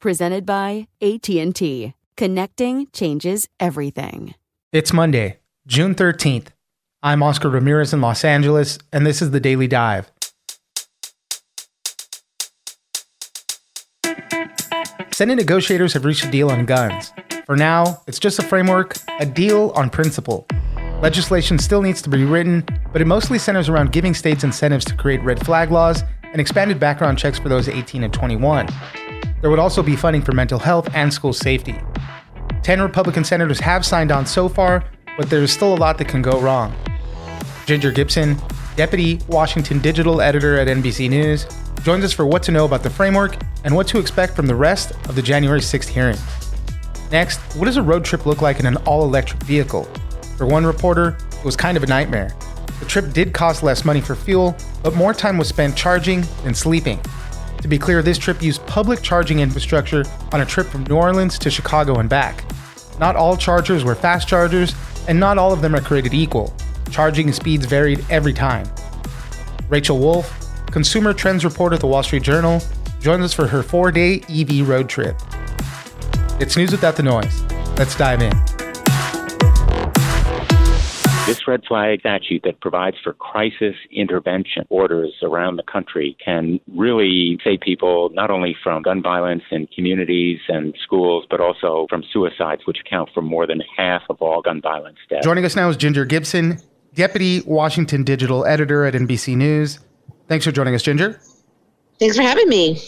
presented by AT&T. Connecting changes everything. It's Monday, June 13th. I'm Oscar Ramirez in Los Angeles, and this is the Daily Dive. Senate negotiators have reached a deal on guns. For now, it's just a framework, a deal on principle. Legislation still needs to be written, but it mostly centers around giving states incentives to create red flag laws and expanded background checks for those 18 and 21. There would also be funding for mental health and school safety. 10 Republican senators have signed on so far, but there is still a lot that can go wrong. Ginger Gibson, Deputy Washington Digital Editor at NBC News, joins us for what to know about the framework and what to expect from the rest of the January 6th hearing. Next, what does a road trip look like in an all electric vehicle? For one reporter, it was kind of a nightmare. The trip did cost less money for fuel, but more time was spent charging than sleeping. To be clear, this trip used public charging infrastructure on a trip from New Orleans to Chicago and back. Not all chargers were fast chargers, and not all of them are created equal. Charging speeds varied every time. Rachel Wolfe, consumer trends reporter at the Wall Street Journal, joins us for her four day EV road trip. It's news without the noise. Let's dive in. This red flag statute that provides for crisis intervention orders around the country can really save people not only from gun violence in communities and schools, but also from suicides, which account for more than half of all gun violence deaths. Joining us now is Ginger Gibson, Deputy Washington Digital Editor at NBC News. Thanks for joining us, Ginger. Thanks for having me.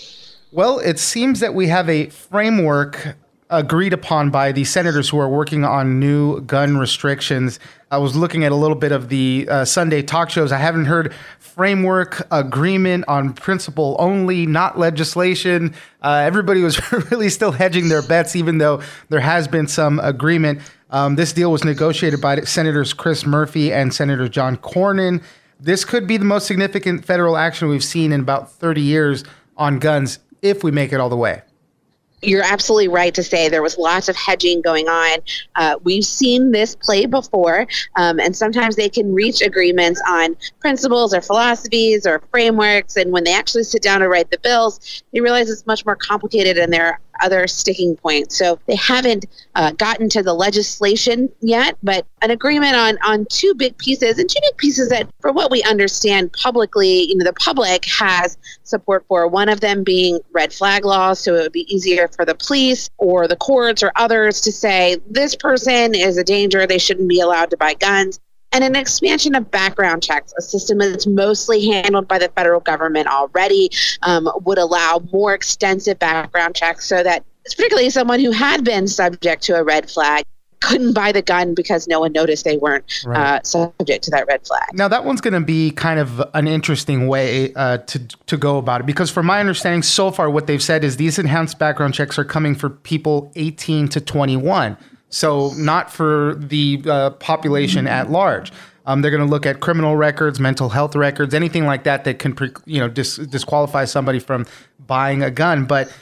Well, it seems that we have a framework agreed upon by the senators who are working on new gun restrictions. I was looking at a little bit of the uh, Sunday talk shows. I haven't heard framework agreement on principle only, not legislation. Uh, everybody was really still hedging their bets, even though there has been some agreement. Um, this deal was negotiated by Senators Chris Murphy and Senator John Cornyn. This could be the most significant federal action we've seen in about 30 years on guns if we make it all the way you're absolutely right to say there was lots of hedging going on. Uh, we've seen this play before, um, and sometimes they can reach agreements on principles or philosophies or frameworks. And when they actually sit down to write the bills, they realize it's much more complicated and there other sticking points. So they haven't uh, gotten to the legislation yet, but an agreement on on two big pieces and two big pieces that, for what we understand publicly, you know, the public has support for. One of them being red flag laws, so it would be easier for the police or the courts or others to say this person is a danger; they shouldn't be allowed to buy guns and an expansion of background checks, a system that's mostly handled by the federal government already, um, would allow more extensive background checks so that, particularly someone who had been subject to a red flag, couldn't buy the gun because no one noticed they weren't right. uh, subject to that red flag. Now that one's going to be kind of an interesting way uh, to to go about it because, from my understanding so far, what they've said is these enhanced background checks are coming for people 18 to 21. So not for the uh, population at large. Um, they're going to look at criminal records, mental health records, anything like that that can, you know, dis- disqualify somebody from buying a gun. But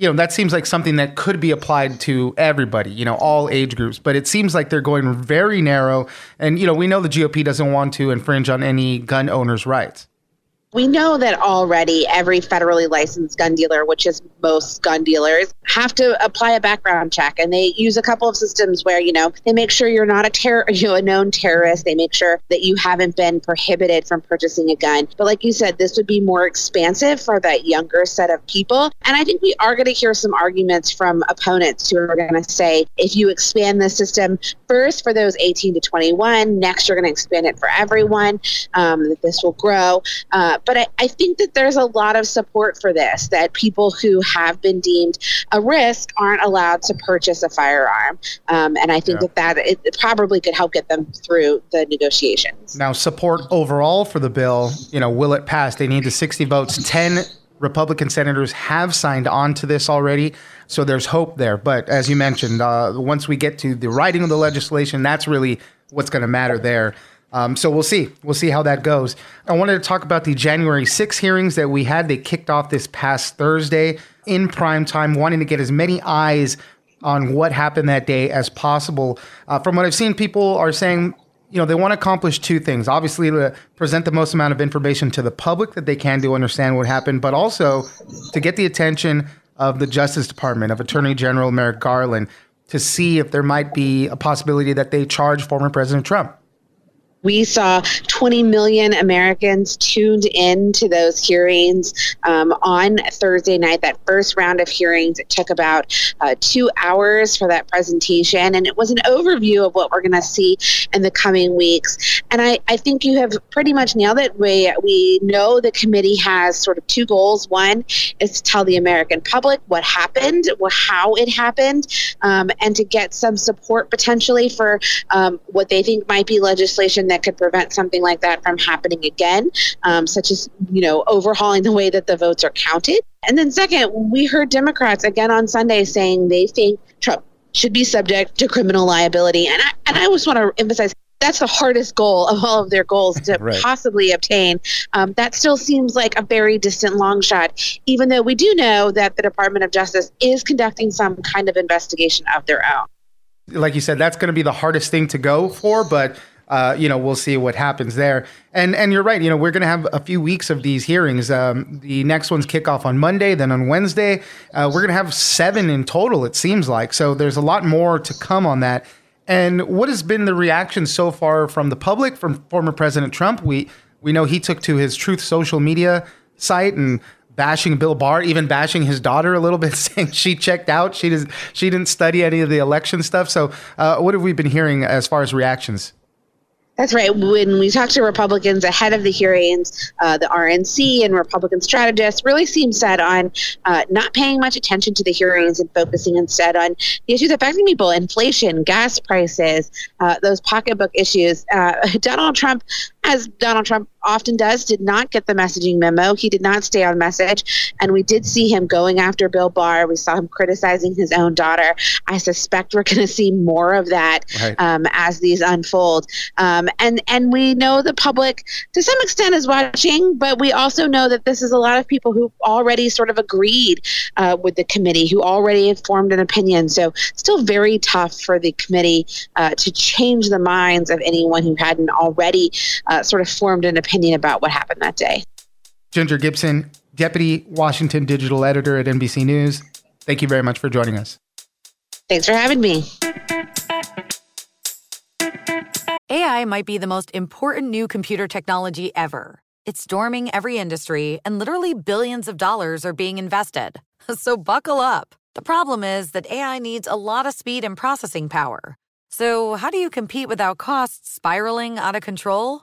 you know, that seems like something that could be applied to everybody, you know, all age groups. But it seems like they're going very narrow. And, you know, we know the GOP doesn't want to infringe on any gun owners' rights. We know that already every federally licensed gun dealer, which is most gun dealers have to apply a background check and they use a couple of systems where you know they make sure you're not a terror you know a known terrorist. They make sure that you haven't been prohibited from purchasing a gun. But like you said this would be more expansive for that younger set of people. And i think we are going to hear some arguments from opponents who are going to say if you expand the system first for those 18 to 21 next you're going to expand it for everyone um, that this will grow. Uh, but I, I think that there's a lot of support for this that people who have been deemed a risk aren't allowed to purchase a firearm. Um, and I think yeah. that that it, probably could help get them through the negotiations. Now, support overall for the bill, you know, will it pass? They need the 60 votes. 10 Republican senators have signed on to this already. So there's hope there. But as you mentioned, uh, once we get to the writing of the legislation, that's really what's going to matter there. Um, so we'll see. We'll see how that goes. I wanted to talk about the January 6 hearings that we had. They kicked off this past Thursday in prime time, wanting to get as many eyes on what happened that day as possible. Uh, from what I've seen, people are saying, you know, they want to accomplish two things. Obviously, to present the most amount of information to the public that they can to understand what happened, but also to get the attention of the Justice Department, of Attorney General Merrick Garland, to see if there might be a possibility that they charge former President Trump. We saw 20 million Americans tuned in to those hearings um, on Thursday night. That first round of hearings, it took about uh, two hours for that presentation, and it was an overview of what we're going to see in the coming weeks. And I, I think you have pretty much nailed it. We, we know the committee has sort of two goals. One is to tell the American public what happened, how it happened, um, and to get some support potentially for um, what they think might be legislation that could prevent something like that from happening again, um, such as, you know, overhauling the way that the votes are counted. And then, second, we heard Democrats again on Sunday saying they think Trump should be subject to criminal liability. And I, and I just want to emphasize that's the hardest goal of all of their goals to right. possibly obtain. Um, that still seems like a very distant long shot, even though we do know that the Department of Justice is conducting some kind of investigation of their own. Like you said, that's going to be the hardest thing to go for, but uh, you know, we'll see what happens there. And and you're right. You know, we're going to have a few weeks of these hearings. Um, the next ones kick off on Monday, then on Wednesday. Uh, we're going to have seven in total. It seems like so. There's a lot more to come on that. And what has been the reaction so far from the public, from former President Trump? We we know he took to his Truth social media site and bashing Bill Barr, even bashing his daughter a little bit, saying she checked out. She didn't she didn't study any of the election stuff. So, uh, what have we been hearing as far as reactions? That's right. When we talked to Republicans ahead of the hearings, uh, the RNC and Republican strategists really seemed set on uh, not paying much attention to the hearings and focusing instead on the issues affecting people inflation, gas prices, uh, those pocketbook issues. Uh, Donald Trump, as Donald Trump often does, did not get the messaging memo. He did not stay on message. And we did see him going after Bill Barr. We saw him criticizing his own daughter. I suspect we're going to see more of that right. um, as these unfold. Um, and, and we know the public, to some extent, is watching, but we also know that this is a lot of people who already sort of agreed uh, with the committee, who already have formed an opinion. So, still very tough for the committee uh, to change the minds of anyone who hadn't already uh, Uh, sort of formed an opinion opinion about what happened that day. Ginger Gibson, Deputy Washington Digital Editor at NBC News, thank you very much for joining us. Thanks for having me. AI might be the most important new computer technology ever. It's storming every industry, and literally billions of dollars are being invested. So buckle up. The problem is that AI needs a lot of speed and processing power. So, how do you compete without costs spiraling out of control?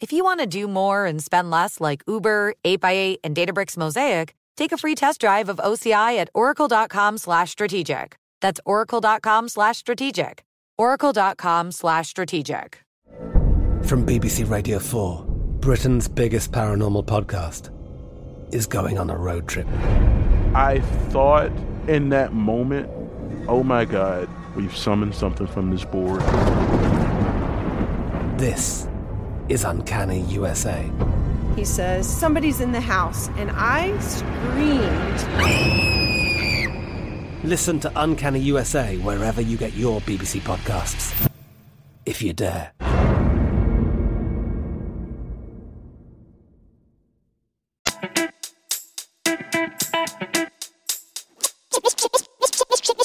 If you want to do more and spend less like Uber, 8x8, and Databricks Mosaic, take a free test drive of OCI at oracle.com slash strategic. That's oracle.com slash strategic. oracle.com slash strategic. From BBC Radio 4, Britain's biggest paranormal podcast is going on a road trip. I thought in that moment Oh my god, we've summoned something from this board. This is Uncanny USA. He says, Somebody's in the house, and I screamed. Listen to Uncanny USA wherever you get your BBC podcasts, if you dare.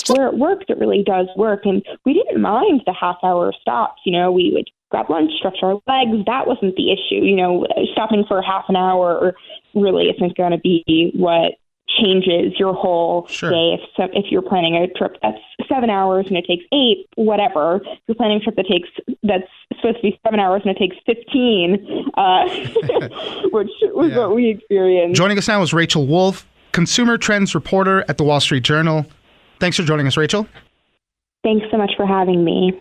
where it works, it really does work. And we didn't mind the half hour stops. You know, we would grab lunch, stretch our legs. That wasn't the issue. You know, stopping for half an hour really isn't going to be what changes your whole Sure. day. If so, if you're planning a trip that's seven hours and it takes eight, whatever. If you're planning a trip that takes that's supposed to be seven hours and it takes fifteen, uh, which was Yeah. what we experienced. Joining us now is Rachel Wolfe, consumer trends reporter at the Wall Street Journal. Thanks for joining us, Rachel. Thanks so much for having me.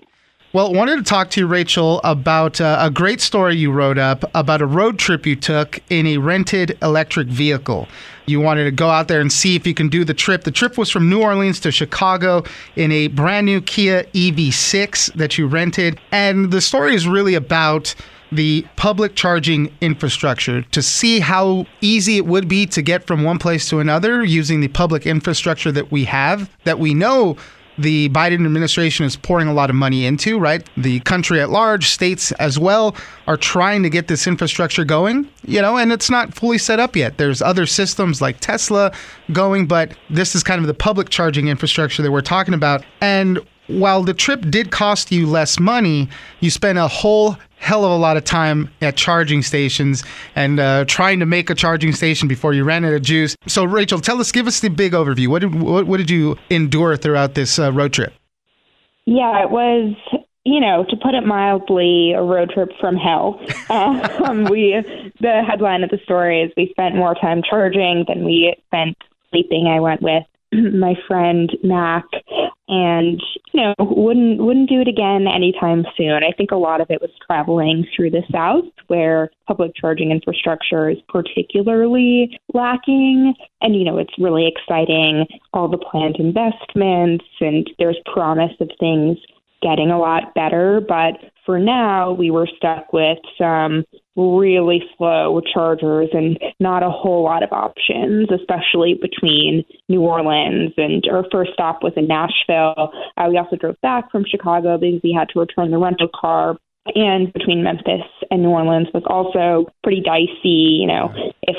Well, wanted to talk to you, Rachel, about uh, a great story you wrote up about a road trip you took in a rented electric vehicle. You wanted to go out there and see if you can do the trip. The trip was from New Orleans to Chicago in a brand new Kia EV6 that you rented. And the story is really about the public charging infrastructure to see how easy it would be to get from one place to another using the public infrastructure that we have, that we know the Biden administration is pouring a lot of money into, right? The country at large, states as well, are trying to get this infrastructure going, you know, and it's not fully set up yet. There's other systems like Tesla going, but this is kind of the public charging infrastructure that we're talking about. And while the trip did cost you less money, you spent a whole hell of a lot of time at charging stations and uh, trying to make a charging station before you ran out of juice. So, Rachel, tell us, give us the big overview. What did what, what did you endure throughout this uh, road trip? Yeah, it was, you know, to put it mildly, a road trip from hell. um, we, the headline of the story is we spent more time charging than we spent sleeping. I went with my friend Mac, and you know, wouldn't wouldn't do it again anytime soon. I think a lot of it was traveling through the South, where public charging infrastructure is particularly lacking. And you know, it's really exciting. All the planned investments, and there's promise of things getting a lot better. But for now, we were stuck with some really slow chargers and not a whole lot of options, especially between New Orleans and our first stop was in Nashville. Uh, we also drove back from Chicago because we had to return the rental car. And between Memphis and New Orleans was also pretty dicey. You know, if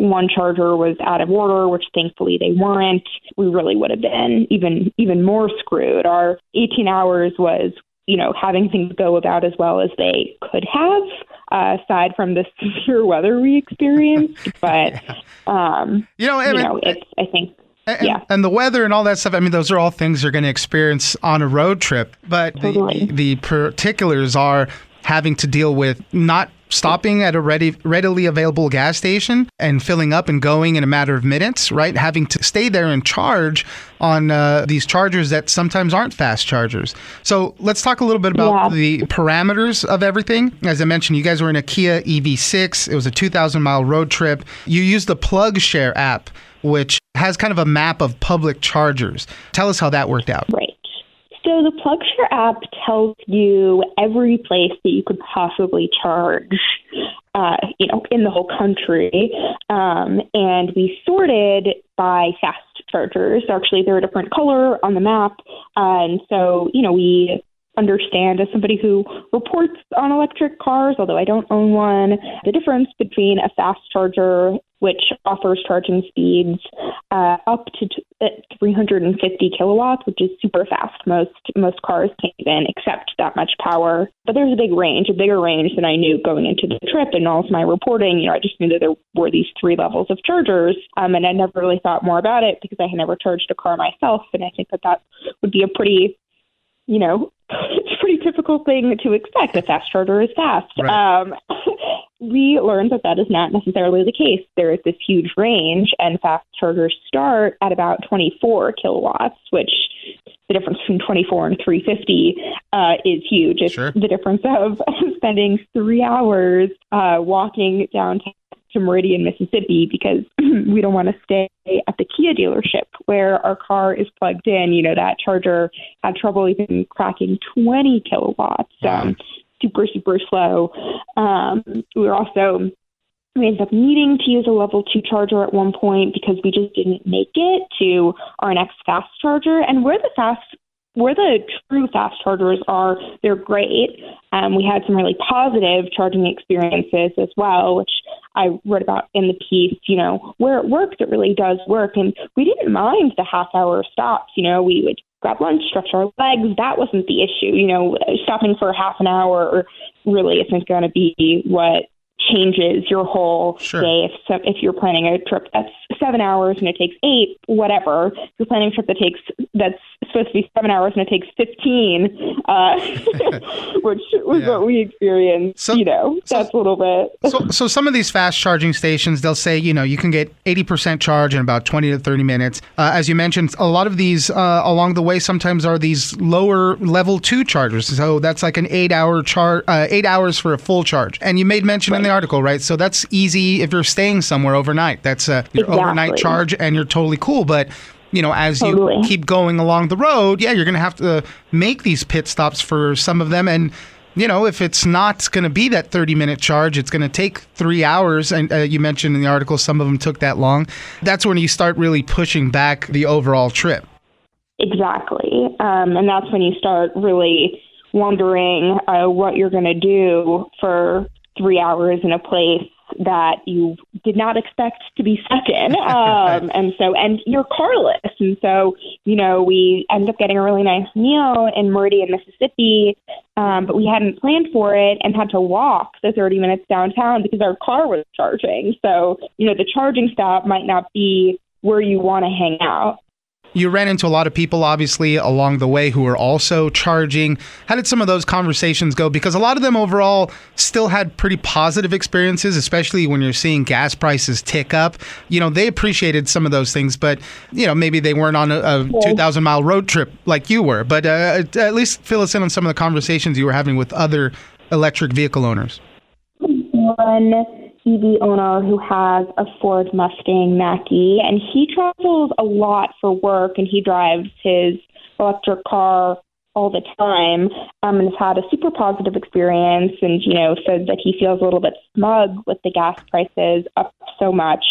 one charger was out of order, which thankfully they weren't, we really would have been even even more screwed. Our 18 hours was, you know, having things go about as well as they could have, uh, aside from the severe weather we experienced. But um, You know, you and- know, it's I think And, yeah. and the weather and all that stuff. I mean, those are all things you're going to experience on a road trip. But the, the particulars are having to deal with not stopping at a ready, readily available gas station and filling up and going in a matter of minutes, right? Having to stay there and charge on uh, these chargers that sometimes aren't fast chargers. So let's talk a little bit about Yeah. the parameters of everything. As I mentioned, you guys were in a Kia EV6. It was a 2,000 mile road trip. You used the PlugShare app, which has kind of a map of public chargers. Tell us how that worked out. Right. So the PlugShare app tells you every place that you could possibly charge, uh, you know, in the whole country. Um, and we sorted by fast chargers. So actually, they're a different color on the map. Uh, and so, you know, we understand as somebody who reports on electric cars, although I don't own one, the difference between a fast charger, which offers charging speeds uh, up to t- at 350 kilowatts, which is super fast. Most most cars can't even accept that much power. But there's a big range, a bigger range than I knew going into the trip and all of my reporting. You know, I just knew that there were these three levels of chargers, um, and I never really thought more about it because I had never charged a car myself, and I think that that would be a pretty you know, it's a pretty typical thing to expect. A fast charger is fast. Right. Um, we learned that that is not necessarily the case. There is this huge range, and fast chargers start at about 24 kilowatts, which the difference between 24 and 350 uh, is huge. It's Sure. the difference of spending three hours uh, walking down to Meridian, Mississippi, because we don't want to stay at the Kia dealership where our car is plugged in. You know, that charger had trouble even cracking 20 kilowatts, um, super, super slow. Um, we were also we ended up needing to use a level two charger at one point because we just didn't make it to our next fast charger. And where the fast where the true fast chargers are, they're great. Um, we had some really positive charging experiences as well, which I wrote about in the piece. You know, where it works, it really does work, and we didn't mind the half hour stops. You know, we would grab lunch, stretch our legs. That wasn't the issue. You know, stopping for half an hour really isn't going to be what changes your whole Sure. day. If so, if you're planning a trip that's seven hours and it takes eight, whatever. If you're planning a trip that takes that's supposed to be seven hours and it takes fifteen, uh, which was what we experienced. you know, that's a little bit. so, so some of these fast charging stations, they'll say, you know, you can get 80% charge in about 20 to 30 minutes. Uh, as you mentioned, a lot of these uh, along the way sometimes are these lower level two chargers. So that's like an eight hour charge, uh, eight hours for a full charge. And you made mention in the article, right? So that's easy if you're staying somewhere overnight. That's uh, your overnight charge and you're totally cool. But you know, as Totally. you keep going along the road, yeah, you're going to have to make these pit stops for some of them. And, you know, if it's not going to be that 30 minute charge, it's going to take three hours. And uh, you mentioned in the article some of them took that long. That's when you start really pushing back the overall trip. Exactly. Um, and that's when you start really wondering uh, what you're going to do for three hours in a place that you did not expect to be stuck in. Um, and so, and you're carless. And so, you know, we end up getting a really nice meal in Meridian, Mississippi, um, but we hadn't planned for it and had to walk the 30 minutes downtown because our car was charging. So, you know, the charging stop might not be where you want to hang out. You ran into a lot of people, obviously, along the way who were also charging. How did some of those conversations go? Because a lot of them overall still had pretty positive experiences, especially when you're seeing gas prices tick up. You know, they appreciated some of those things, but, you know, maybe they weren't on a, a 2,000 mile road trip like you were. But uh, at least fill us in on some of the conversations you were having with other electric vehicle owners. one EV owner who has a Ford Mustang Mach-E, and he travels a lot for work, and he drives his electric car all the time, um, and has had a super positive experience, and you know says that he feels a little bit smug with the gas prices up so much.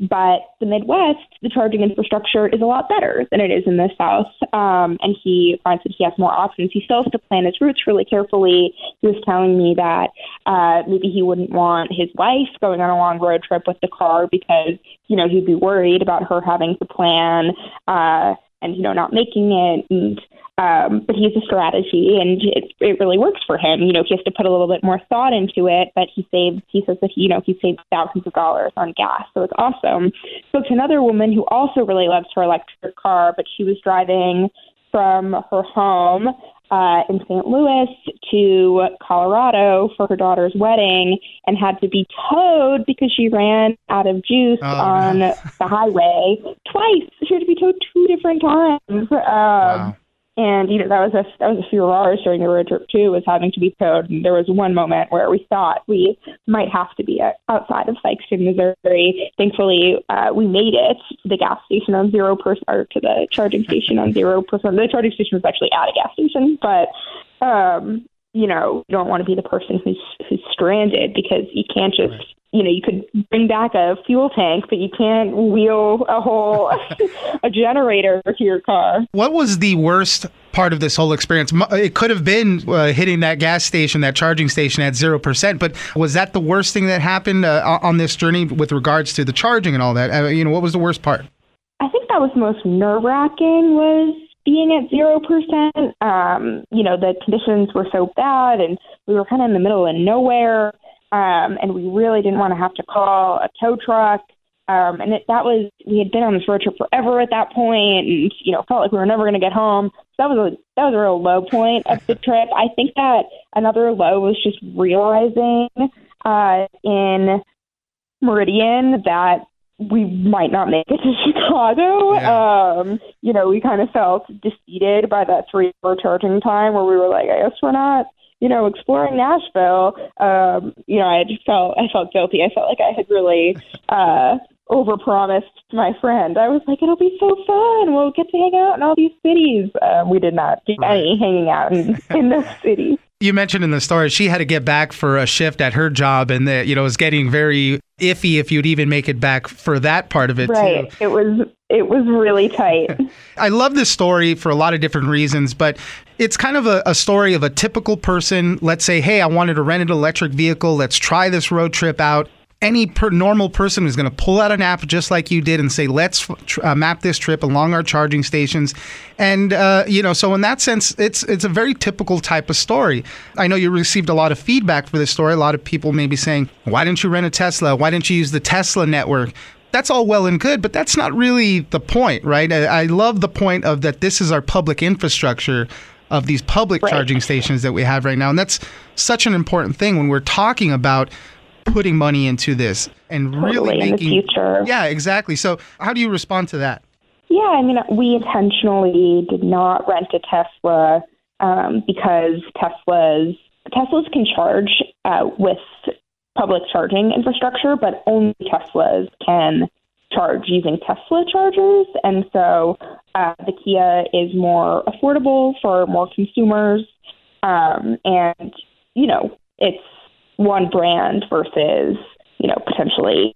But the Midwest, the charging infrastructure is a lot better than it is in the South, um, and he finds that he has more options. He still has to plan his routes really carefully. He was telling me that uh, maybe he wouldn't want his wife going on a long road trip with the car because you know he'd be worried about her having to plan uh, and you know not making it and um, but he's a strategy and it, it really works for him. You know, he has to put a little bit more thought into it, but he saves, he says that, you know, he saves thousands of dollars on gas. So it's awesome. Spoke to another woman who also really loves her electric car, but she was driving from her home uh, in St. Louis to Colorado for her daughter's wedding and had to be towed because she ran out of juice Oh, on the highway twice. She had to be towed two different times. Um, And you know that was a that was a few hours during the road trip too. Was having to be towed. And there was one moment where we thought we might have to be outside of Sikeston, Missouri. Thankfully, uh, we made it to the gas station on zero percent, or to the charging station on zero percent. The charging station was actually at a gas station, but um, you know you don't want to be the person who's who's stranded because you can't just you know you could bring back a fuel tank, but you can't wheel a whole a generator to your car. What was the worst part of this whole experience? It could have been uh, hitting that gas station, that charging station at 0%, but was that the worst thing that happened uh, on- this journey with regards to the charging and all that? Uh, you know, what was the worst part? I think that was most nerve wracking was being at zero percent. Um, you know, the conditions were so bad and we were kind of in the middle of nowhere. Um, and we really didn't want to have to call a tow truck. Um, and it, that was, we had been on this road trip forever at that point and, you know, felt like we were never going to get home. So that was a, that was a real low point of the trip. I think that another low was just realizing, uh, in Meridian that we might not make it to Chicago. Um, you know, we kind of felt defeated by that three hour charging time where we were like, I guess we're not, you know, exploring Nashville. Um, you know, I just felt I felt guilty. I felt like I had really uh overpromised my friend. I was like, it'll be so fun. We'll get to hang out in all these cities. Uh, we did not do any hanging out in, in those cities. You mentioned in the story she had to get back for a shift at her job, and that you know it was getting very iffy if you'd even make it back for that part of it right. too. It was it was really tight. I love this story for a lot of different reasons, but it's kind of a, a, story of a typical person. Let's say, hey, I wanted to rent an electric vehicle. Let's try this road trip out any per normal person is going to pull out an app just like you did and say, let's uh, map this trip along our charging stations. And, uh, you know, so in that sense, it's, it's a very typical type of story. I know you received a lot of feedback for this story. A lot of people may be saying, why didn't you rent a Tesla? Why didn't you use the Tesla network? That's all well and good, but that's not really the point, right? I, I love the point of that this is our public infrastructure of these public right. charging stations that we have right now. And that's such an important thing when we're talking about putting money into this and totally really in making the future. Yeah, exactly. So, how do you respond to that? Yeah, I mean, we intentionally did not rent a Tesla um, because Teslas Teslas can charge uh, with public charging infrastructure, but only Teslas can charge using Tesla chargers, and so uh, the Kia is more affordable for more consumers, um, and you know it's one brand versus you know potentially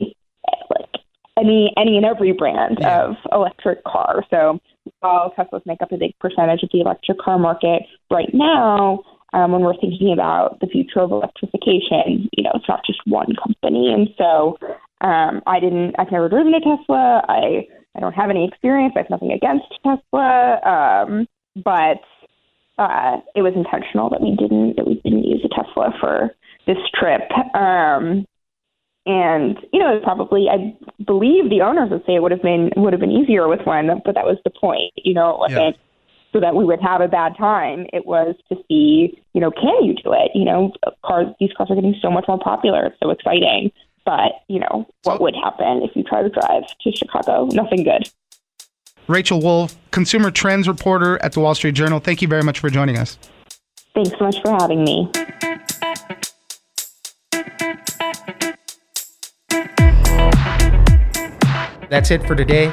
like any any and every brand yeah. of electric car. So while Teslas make up a big percentage of the electric car market right now, um, when we're thinking about the future of electrification, you know, it's not just one company. And so um, I didn't, I've never driven a Tesla. I, I don't have any experience. I have nothing against Tesla. Um, but uh, it was intentional that we didn't, that we didn't use a Tesla for this trip. Um, and you know, probably I believe the owners would say it would have been would have been easier with one, but that was the point. You know, it wasn't yeah. So that we would have a bad time. It was to see, you know, can you do it? You know, cars these cars are getting so much more popular. It's so exciting. But you know, what so, would happen if you try to drive to Chicago? Nothing good. Rachel Wolfe, consumer trends reporter at the Wall Street Journal. Thank you very much for joining us. Thanks so much for having me. That's it for today.